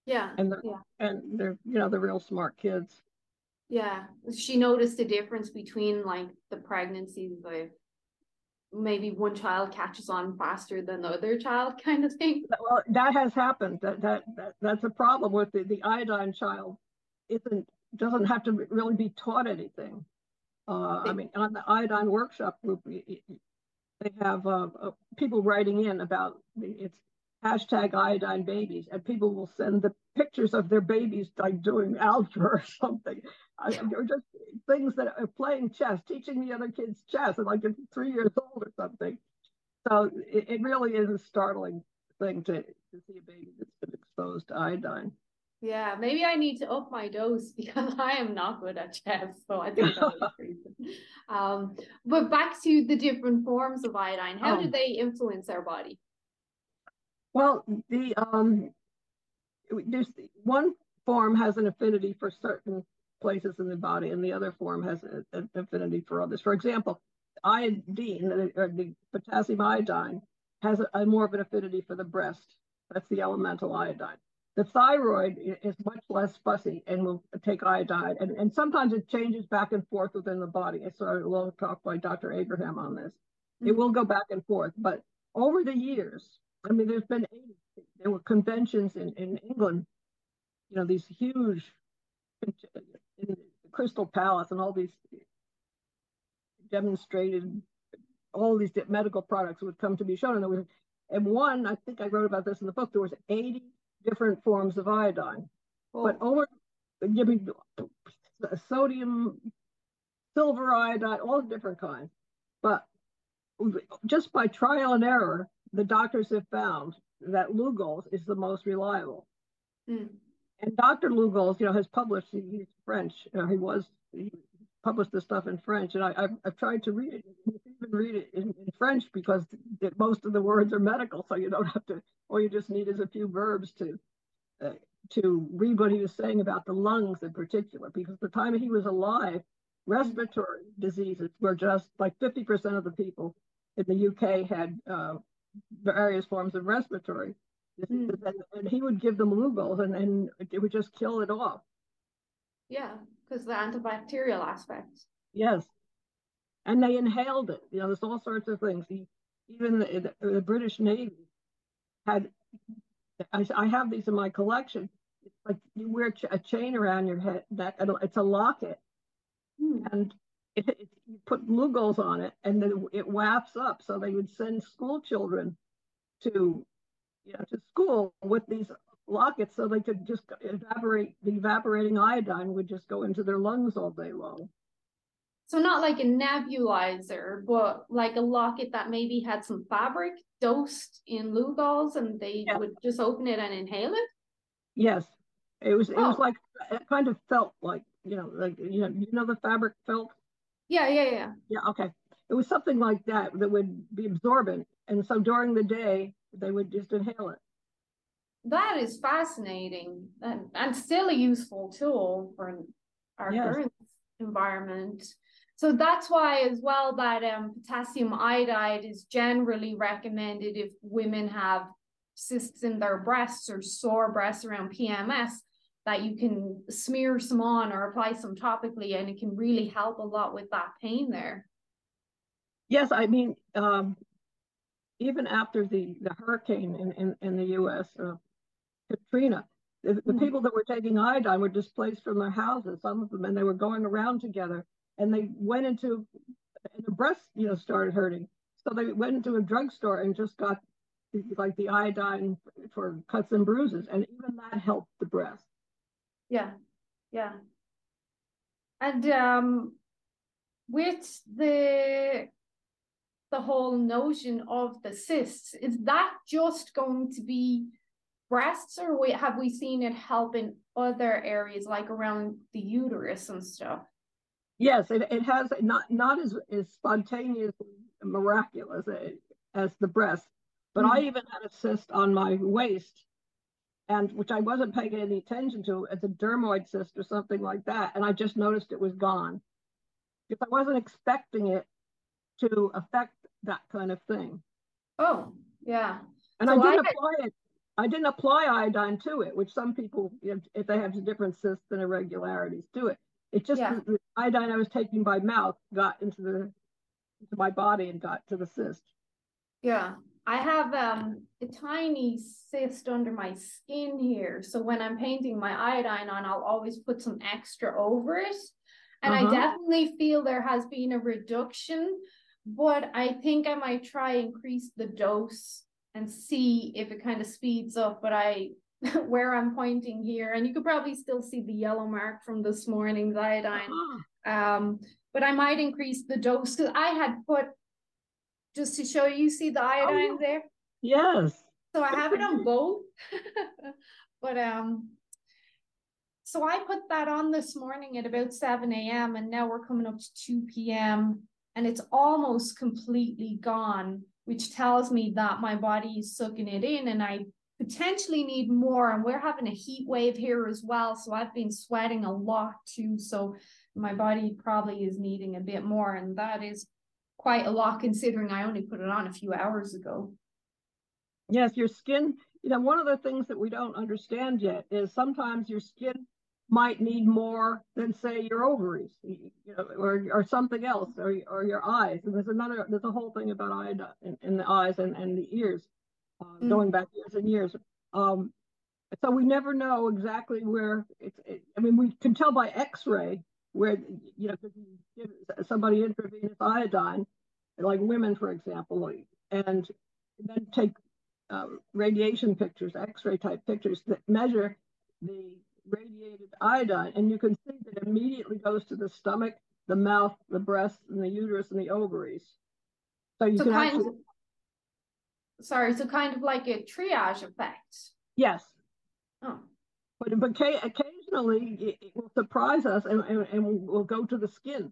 Yeah. And the, yeah. and they're you know they're real smart kids. Yeah, she noticed a difference between like the pregnancies, like maybe one child catches on faster than the other child, kind of thing. Well, that has happened. That that, that that's a problem with the, the iodine child. Isn't doesn't have to really be taught anything. Uh, I mean, on the iodine workshop group, they have uh, uh, people writing in about it's hashtag iodine babies, and people will send the pictures of their babies like doing algebra or something. I, or just things that are playing chess, teaching the other kids chess, and like it's three years old or something. So it, it really is a startling thing to, to see a baby that's been exposed to iodine. Yeah, maybe I need to up my dose because I am not good at chess. So I think that's the reason. Um, but back to the different forms of iodine, how um, do they influence our body? Well, the um, there's one form has an affinity for certain places in the body, and the other form has an affinity for others. For example, iodine, or the potassium iodine, has a, a more of an affinity for the breast. That's the elemental iodine. The thyroid is much less fussy and will take iodine, and, and sometimes it changes back and forth within the body. I saw a long talk by Dr. Abraham on this. Mm-hmm. It will go back and forth, but over the years, I mean, there's been there were conventions in, in England, you know, these huge in the Crystal Palace and all these demonstrated all these medical products would come to be shown. And there was, and one, I think I wrote about this in the book, there was 80 different forms of iodine. Oh. But over, give me sodium, silver iodine, all different kinds. But just by trial and error, the doctors have found that Lugol's is the most reliable. Mm. And Dr. Lugol's, you know, has published, he's French, uh, he was, he published this stuff in French, and I, have I've tried to read it, you can even read it in, in French because most of the words are medical, so you don't have to all you just need is a few verbs to uh, to read what he was saying about the lungs in particular, because the time he was alive, respiratory diseases were just like 50% of the people in the UK had uh, various forms of respiratory diseases, mm. and, and, he would give them Lugol's, and, and it would just kill it off. Yeah, because the antibacterial aspects. Yes, and they inhaled it. You know, there's all sorts of things. He, even the, the, the British Navy had I, I have these in my collection. It's like you wear a chain around your head That it's a locket, hmm. and it, it, you put Lugol's on it, and then it wafts up. So they would send school children to, you know, to school with these lockets, so they could just evaporate. The evaporating iodine would just go into their lungs all day long. So not like a nebulizer, but like a locket that maybe had some fabric dosed in Lugol's, and they yes. would just open it and inhale it. Yes, it was. It oh. was like it kind of felt like you know, like you know, you know the fabric felt. Yeah, yeah, yeah. Yeah. Okay. It was something like that that would be absorbent, and so during the day they would just inhale it. That is fascinating, and, and still a useful tool for our yes. current environment. So that's why, as well, that um, potassium iodide is generally recommended if women have cysts in their breasts or sore breasts around PMS, that you can smear some on or apply some topically, and it can really help a lot with that pain there. Yes, I mean, um, even after the, the hurricane in, in, in the US, uh, Katrina, the, the mm-hmm. people that were taking iodine were displaced from their houses, some of them, and they were going around together and they went into and the breast, you know, started hurting. So they went into a drugstore and just got like the iodine for cuts and bruises, and even that helped the breast. Yeah, yeah. And um, with the the whole notion of the cysts, is that just going to be breasts, or we, have we seen it help in other areas like around the uterus and stuff? Yes, it, it has not not as, as spontaneous miraculous as the breast, but mm-hmm. I even had a cyst on my waist, and which I wasn't paying any attention to It's a dermoid cyst or something like that, and I just noticed it was gone because I wasn't expecting it to affect that kind of thing. Oh, yeah. And so I didn't I apply it. I didn't apply iodine to it, which some people, if they have different cysts and irregularities to it, it just yeah. the, the iodine I was taking by mouth got into the into my body and got to the cyst. Yeah. I have um, a tiny cyst under my skin here. So when I'm painting my iodine on, I'll always put some extra over it. And uh-huh. I definitely feel there has been a reduction, but I think I might try increase the dose and see if it kind of speeds up. But I where I'm pointing here, and you could probably still see the yellow mark from this morning's iodine. Uh-huh. Um, but I might increase the dose because I had put just to show you, see the iodine oh, there? Yes. So I have it on both. but um so I put that on this morning at about 7 a.m. and now we're coming up to 2 p.m. and it's almost completely gone, which tells me that my body is sucking it in and I potentially need more. And we're having a heat wave here as well. So I've been sweating a lot too. So my body probably is needing a bit more. And that is quite a lot considering I only put it on a few hours ago. Yes, your skin, you know, one of the things that we don't understand yet is sometimes your skin might need more than say your ovaries, you know, or or something else, or or your eyes. And there's another, there's a whole thing about iodine in, in the eyes and, and the ears uh, mm. going back years and years. Um, so we never know exactly where it's. It, I mean, we can tell by X-ray where you know give somebody intravenous iodine, like women, for example, and then take uh, radiation pictures, X-ray type pictures that measure the radiated iodine, and you can see that it immediately goes to the stomach, the mouth, the breast, and the uterus and the ovaries. So you so can actually sorry, so kind of like a triage effect. Yes. Oh. But, but occasionally it will surprise us and, and, and we'll go to the skin.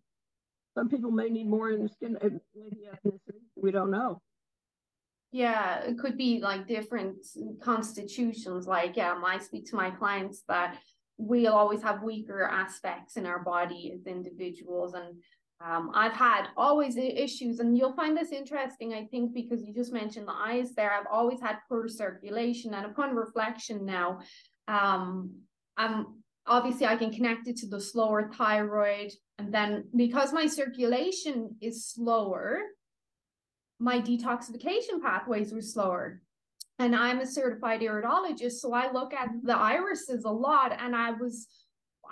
Some people may need more in the skin, maybe ethnicity. We don't know. Yeah, it could be like different constitutions. Like, yeah, I speak to my clients that we'll always have weaker aspects in our body as individuals. And um, I've had always issues, and you'll find this interesting, I think, because you just mentioned the eyes there. I've always had poor circulation, and upon reflection now, um, I'm obviously I can connect it to the slower thyroid, and then because my circulation is slower, my detoxification pathways were slower. And I'm a certified iridologist, so I look at the irises a lot, and I was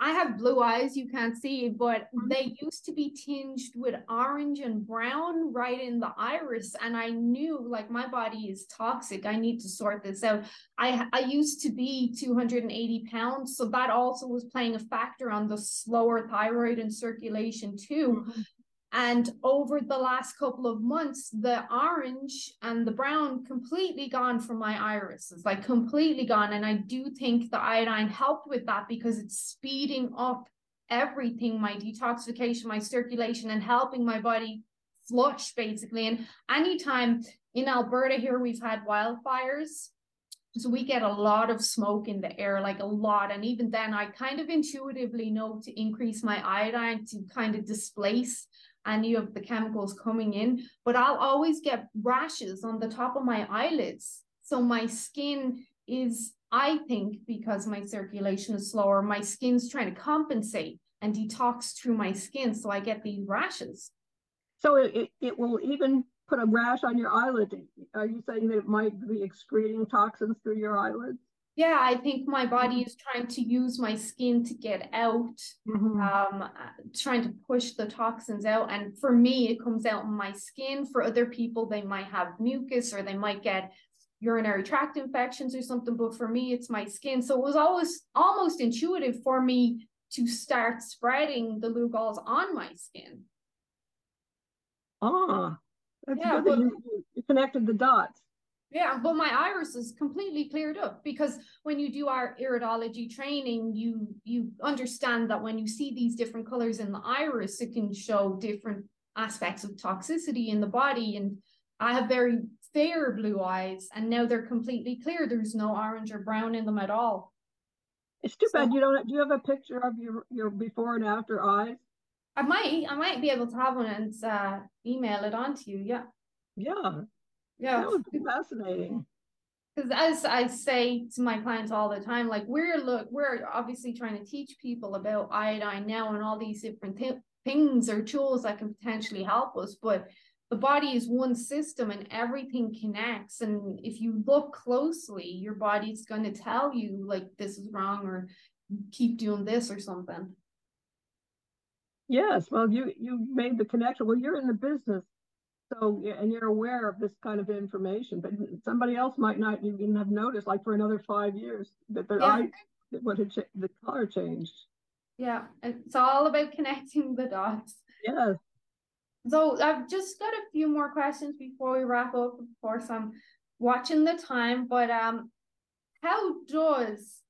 I have blue eyes, you can't see, but mm-hmm. they used to be tinged with orange and brown right in the iris. And I knew like my body is toxic. I need to sort this out. I I used to be 280 pounds. So that also was playing a factor on the slower thyroid and circulation too. Mm-hmm. And over the last couple of months, the orange and the brown completely gone from my irises, like completely gone. And I do think the iodine helped with that because it's speeding up everything my detoxification, my circulation, and helping my body flush basically. And anytime in Alberta here, we've had wildfires. So we get a lot of smoke in the air, like a lot. And even then, I kind of intuitively know to increase my iodine to kind of displace any of the chemicals coming in, but I'll always get rashes on the top of my eyelids. So my skin is, I think, because my circulation is slower, my skin's trying to compensate and detox through my skin. So I get these rashes. So it, it will even put a rash on your eyelid. Are you saying that it might be excreting toxins through your eyelids? Yeah i think my body mm-hmm. is trying to use my skin to get out mm-hmm. um trying to push the toxins out. And for me it comes out in my skin. For other people they might have mucus or they might get urinary tract infections or something but for me it's my skin. So it was always almost intuitive for me to start spreading the Lugol's on my skin. Ah that's yeah, good you, you connected the dots yeah, but my iris is completely cleared up because when you do our iridology training, you you understand that when you see these different colors in the iris, it can show different aspects of toxicity in the body. And I have very fair blue eyes, and now they're completely clear. There's no orange or brown in them at all. It's too so, bad you don't. Do you have a picture of your your before and after eyes? I might. I might be able to have one and uh, email it on to you. Yeah. Yeah, yeah. That would be fascinating. Because as I say to my clients all the time, like we're look, we're obviously trying to teach people about iodine now and all these different th- things or tools that can potentially help us, but the body is one system and everything connects. And if you look closely, your body's going to tell you like this is wrong or keep doing this or something. Yes, well, you you made the connection. Well, you're in the business so, and you're aware of this kind of information, but somebody else might not even have noticed, like for another five years, that their yeah. eye, what had cha- the color changed. Yeah, it's all about connecting the dots. Yes. So I've just got a few more questions before we wrap up. Of course, I'm watching the time, but um, how does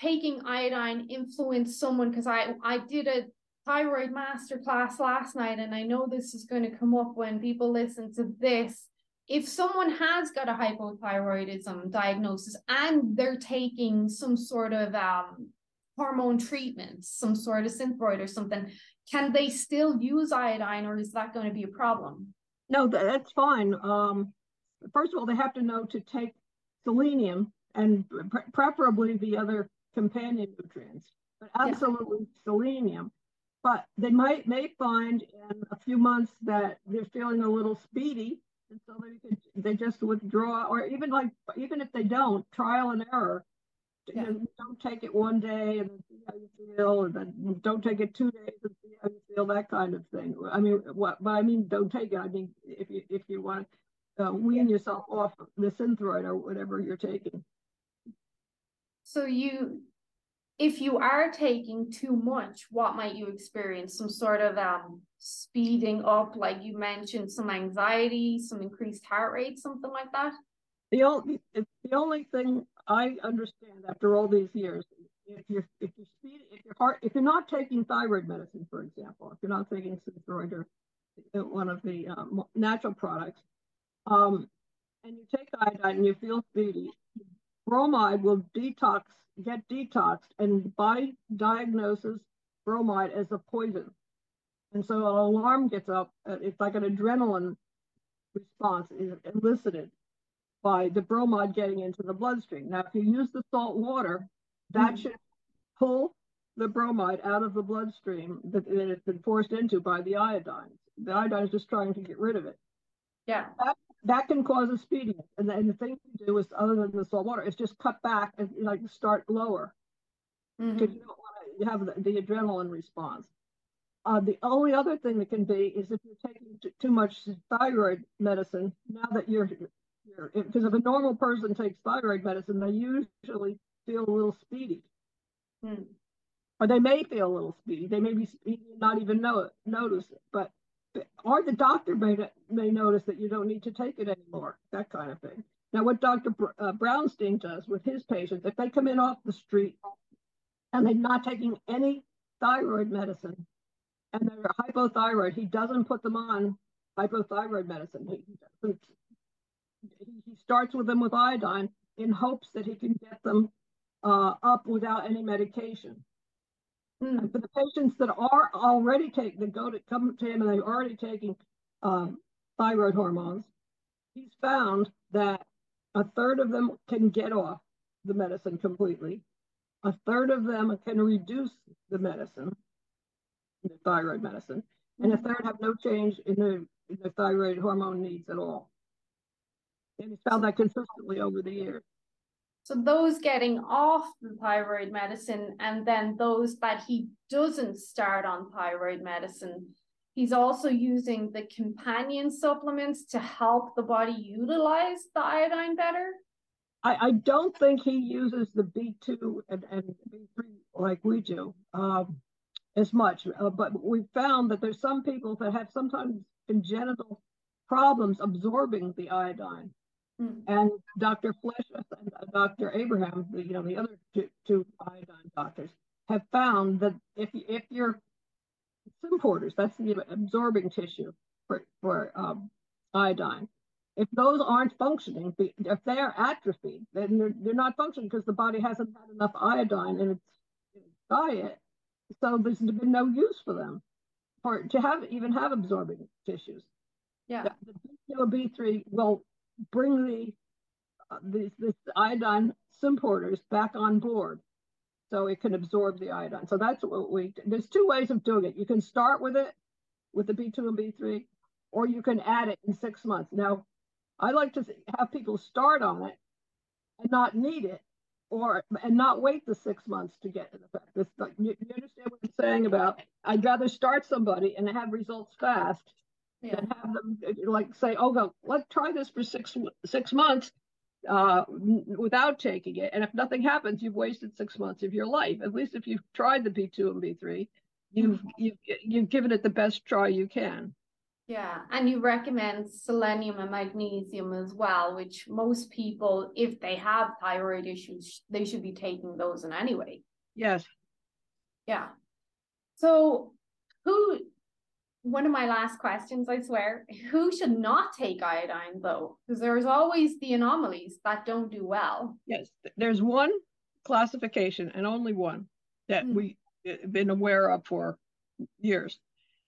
taking iodine influence someone? Because I I did a thyroid masterclass last night, and I know this is going to come up when people listen to this. If someone has got a hypothyroidism diagnosis and they're taking some sort of um, hormone treatment, some sort of synthroid or something, can they still use iodine or is that going to be a problem? No, that's fine. Um, first of all, they have to know to take selenium and pre- preferably the other companion nutrients, but absolutely yeah. selenium but they might may find in a few months that they're feeling a little speedy and so they could they just withdraw or even like even if they don't trial and error yeah. you know, don't take it one day and see how you feel and then don't take it two days and see how you feel that kind of thing i mean what but i mean don't take it i mean if you if you want to uh, wean yeah. yourself off the synthroid or whatever you're taking so you if you are taking too much, what might you experience? Some sort of um speeding up, like you mentioned, some anxiety, some increased heart rate, something like that? The only the only thing I understand after all these years, if you're if you speed if your heart if you're not taking thyroid medicine, for example, if you're not taking Synthroid or one of the um, natural products, um, and you take iodine and you feel speedy, bromide will detox get detoxed and by diagnosis bromide as a poison. And so an alarm gets up. It's like an adrenaline response is elicited by the bromide getting into the bloodstream. Now, if you use the salt water, that mm-hmm. should pull the bromide out of the bloodstream that, that it's been forced into by the iodine. The iodine is just trying to get rid of it. Yeah. That that can cause a speediness. And the, and the thing to do is, other than the salt water, is just cut back and like start lower. Mm-hmm. Because you don't you have the, the adrenaline response. Uh, the only other thing that can be is if you're taking t- too much thyroid medicine. Now that you're, because if a normal person takes thyroid medicine, they usually feel a little speedy, hmm. or they may feel a little speedy. They may be speedy and not even know it, notice it, but or the doctor may may notice that you don't need to take it anymore. That kind of thing. Now, what Dr. Br- uh, Brownstein does with his patients, if they come in off the street and they're not taking any thyroid medicine and they're hypothyroid, he doesn't put them on hypothyroid medicine. He, he starts with them with iodine in hopes that he can get them uh, up without any medication. Mm. For the patients that are already taking, that go to come to him and they're already taking um, thyroid hormones, he's found that a third of them can get off the medicine completely. A third of them can reduce the medicine, the thyroid medicine, and a third have no change in their, in their thyroid hormone needs at all. And he's found that consistently over the years. So those getting off the thyroid medicine and then those that he doesn't start on thyroid medicine, He's also using the companion supplements to help the body utilize the iodine better. I, I don't think he uses the B2 and, and B3 like we do um, as much, uh, but we found that there's some people that have sometimes congenital problems absorbing the iodine. Mm. And Dr. Flechas and Dr. Abraham, the, you know, the other two, two iodine doctors, have found that if if you're symporters, that's the absorbing tissue for, for um, iodine. If those aren't functioning, if they are atrophied, then they're, they're not functioning because the body hasn't had enough iodine in its, in its diet. So there's been no use for them for to have even have absorbing tissues. Yeah. The, the B2 B3 will bring the uh, these this iodine symporters back on board so it can absorb the iodine. So that's what we, there's two ways of doing it. You can start with it with the B2 and B3, or you can add it in six months. Now, I like to have people start on it and not need it, or and not wait the six months to get an effect. You, you understand what I'm saying about? I'd rather start somebody and have results fast yeah. than have them like say, "Oh, go, let's try this for six six months." uh, without taking it. And if nothing happens, you've wasted six months of your life. At least if you've tried the B2 and B3, you've, you've, you've given it the best try you can. Yeah, and you recommend selenium and magnesium as well, which most people, if they have thyroid issues, they should be taking those in anyway. Yes. Yeah. So, who one of my last questions, I swear. Who should not take iodine though? Because there's always the anomalies that don't do well. Yes, there's one classification and only one that mm. we've uh, been aware of for years.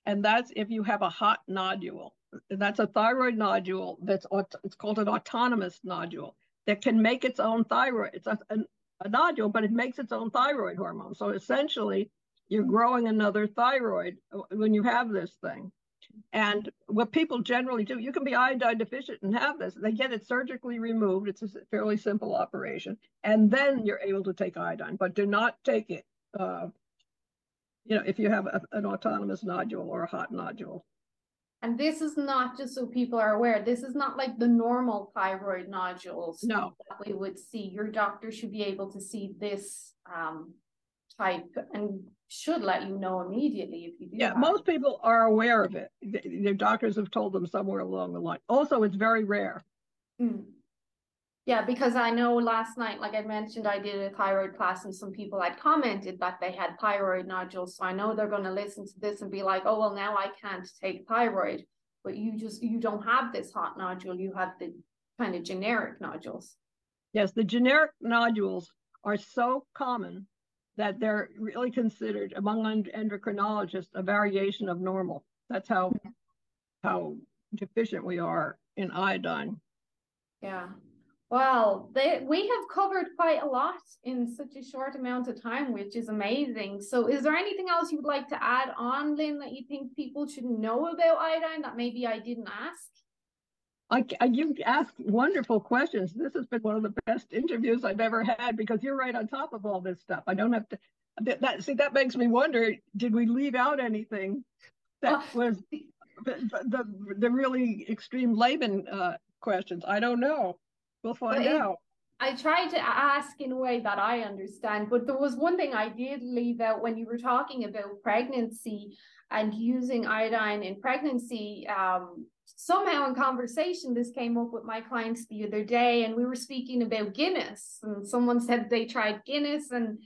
And that's if you have a hot nodule. That's a thyroid nodule that's it's called an autonomous nodule that can make its own thyroid. It's a, a, a nodule, but it makes its own thyroid hormone. So essentially, you're growing another thyroid when you have this thing. And what people generally do, you can be iodine deficient and have this. They get it surgically removed. It's a fairly simple operation. And then you're able to take iodine, but do not take it, uh, you know, if you have a, an autonomous nodule or a hot nodule. And this is not just so people are aware, this is not like the normal thyroid nodules no. that we would see. Your doctor should be able to see this um, type and should let you know immediately if you do. Yeah, most people are aware of it. Their doctors have told them somewhere along the line. Also, it's very rare. Mm. Yeah, because I know last night, like I mentioned, I did a thyroid class and some people had commented that they had thyroid nodules. So I know they're going to listen to this and be like, oh, well, now I can't take thyroid. But you just, you don't have this hot nodule. You have the kind of generic nodules. Yes, the generic nodules are so common that they're really considered among endocrinologists a variation of normal. That's how how deficient we are in iodine. Yeah. Well, they, we have covered quite a lot in such a short amount of time, which is amazing. So, is there anything else you would like to add on, Lynne, that you think people should know about iodine that maybe I didn't ask? I, I, you ask wonderful questions. This has been one of the best interviews I've ever had because you're right on top of all this stuff. I don't have to that, that see that makes me wonder did we leave out anything that was the, the, the really extreme layman uh, questions i don't know we'll find out I tried to ask in a way that I understand, but there was one thing I did leave out when you were talking about pregnancy and using iodine in pregnancy. Um, somehow in conversation, this came up with my clients the other day, and we were speaking about Guinness, and someone said they tried Guinness and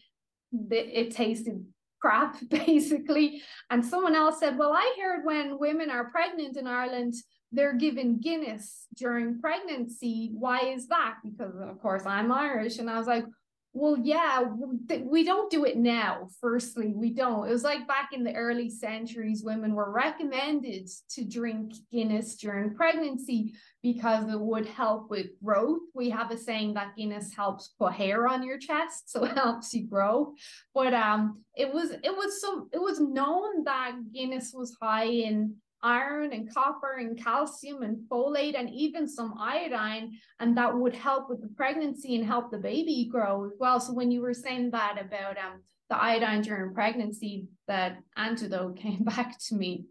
it tasted crap, basically. And someone else said, Well, I heard when women are pregnant in Ireland, they're given Guinness during pregnancy. Why is that? Because of course I'm Irish. And I was like, well, yeah, we don't do it now. Firstly, we don't. It was like back in the early centuries, women were recommended to drink Guinness during pregnancy because it would help with growth. We have a saying that Guinness helps put hair on your chest, so it helps you grow. But um, it was it was some it was known that Guinness was high in iron and copper and calcium and folate and even some iodine and that would help with the pregnancy and help the baby grow as well. So when you were saying that about um the iodine during pregnancy that antidote came back to me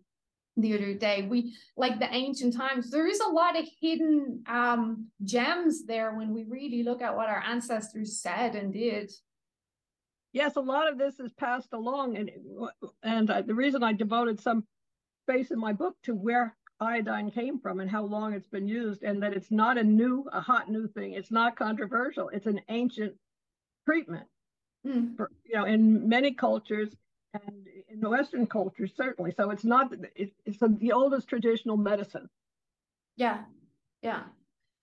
the other day. We like the ancient times there is a lot of hidden um gems there when we really look at what our ancestors said and did. Yes a lot of this is passed along and and uh, the reason i devoted some space in my book to where iodine came from and how long it's been used, and that it's not a new, a hot new thing. It's not controversial. It's an ancient treatment. Mm. For, you know, in many cultures and in the Western cultures certainly. So it's not. It, it's the oldest traditional medicine. Yeah, yeah.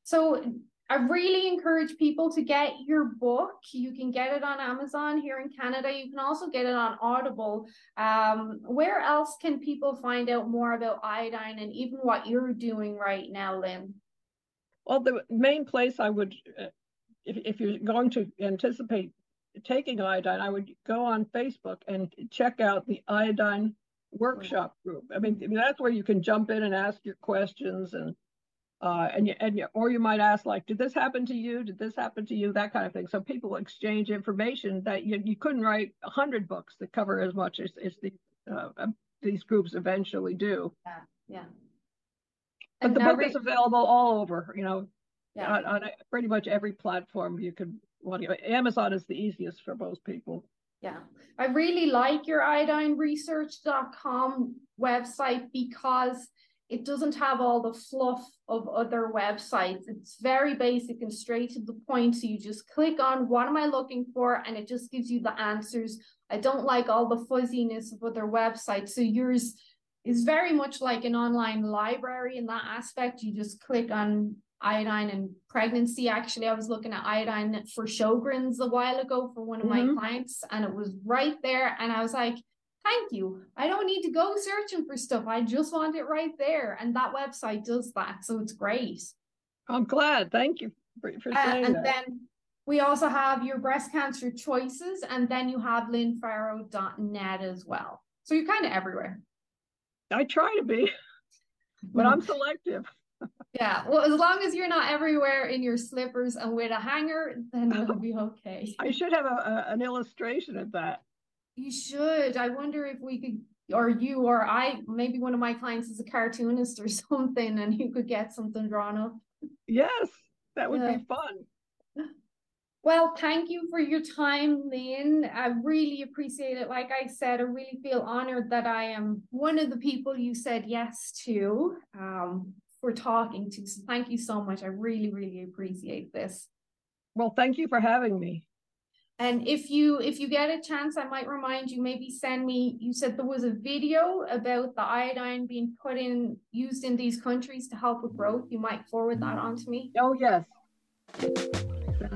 So I really encourage people to get your book. You can get it on Amazon here in Canada. You can also get it on Audible. Um, where else can people find out more about iodine and even what you're doing right now, Lynne? Well, the main place I would, uh, if, if you're going to anticipate taking iodine, I would go on Facebook and check out the iodine workshop group. I mean, that's where you can jump in and ask your questions and uh, and you, and you, or you might ask like, did this happen to you? Did this happen to you? That kind of thing. So people exchange information that you, you couldn't write a hundred books that cover as much as, as the, uh, um, these groups eventually do. Yeah, yeah. But and the book re- is available all over, you know, yeah. on, on, pretty much every platform you could. Well, Amazon is the easiest for most people. Yeah, I really like your iodineresearch.com website because it doesn't have all the fluff of other websites. It's very basic and straight to the point. So you just click on what am I looking for, and it just gives you the answers. I don't like all the fuzziness of other websites. So yours is very much like an online library in that aspect. You just click on iodine and pregnancy. Actually, I was looking at iodine for Sjogren's a while ago for one of mm-hmm. my clients, and it was right there. And I was like, thank you. I don't need to go searching for stuff. I just want it right there. And that website does that. So it's great. I'm glad. Thank you for, for uh, saying and that. then we also have your breast cancer choices, and then you have lynnefarrow.net as well. So you're kind of everywhere. I try to be, but I'm selective. yeah. Well, as long as you're not everywhere in your slippers and with a hanger, then it'll be okay. I should have a, a, an illustration of that. You should. I wonder if we could, or you or I, maybe one of my clients is a cartoonist or something, and you could get something drawn up. Yes, that would yeah. be fun. Well, thank you for your time, Lynne. I really appreciate it. Like I said, I really feel honored that I am one of the people you said yes to um, for talking to. So thank you so much. I really, really appreciate this. Well, thank you for having me. And if you if you get a chance, I might remind you maybe send me. You said there was a video about the iodine being put in used in these countries to help with growth. You might forward that on to me. Oh yes.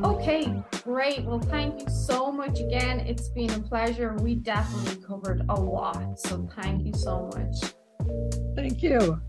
Okay, great. Well, thank you so much again. It's been a pleasure. We definitely covered a lot, so thank you so much. Thank you.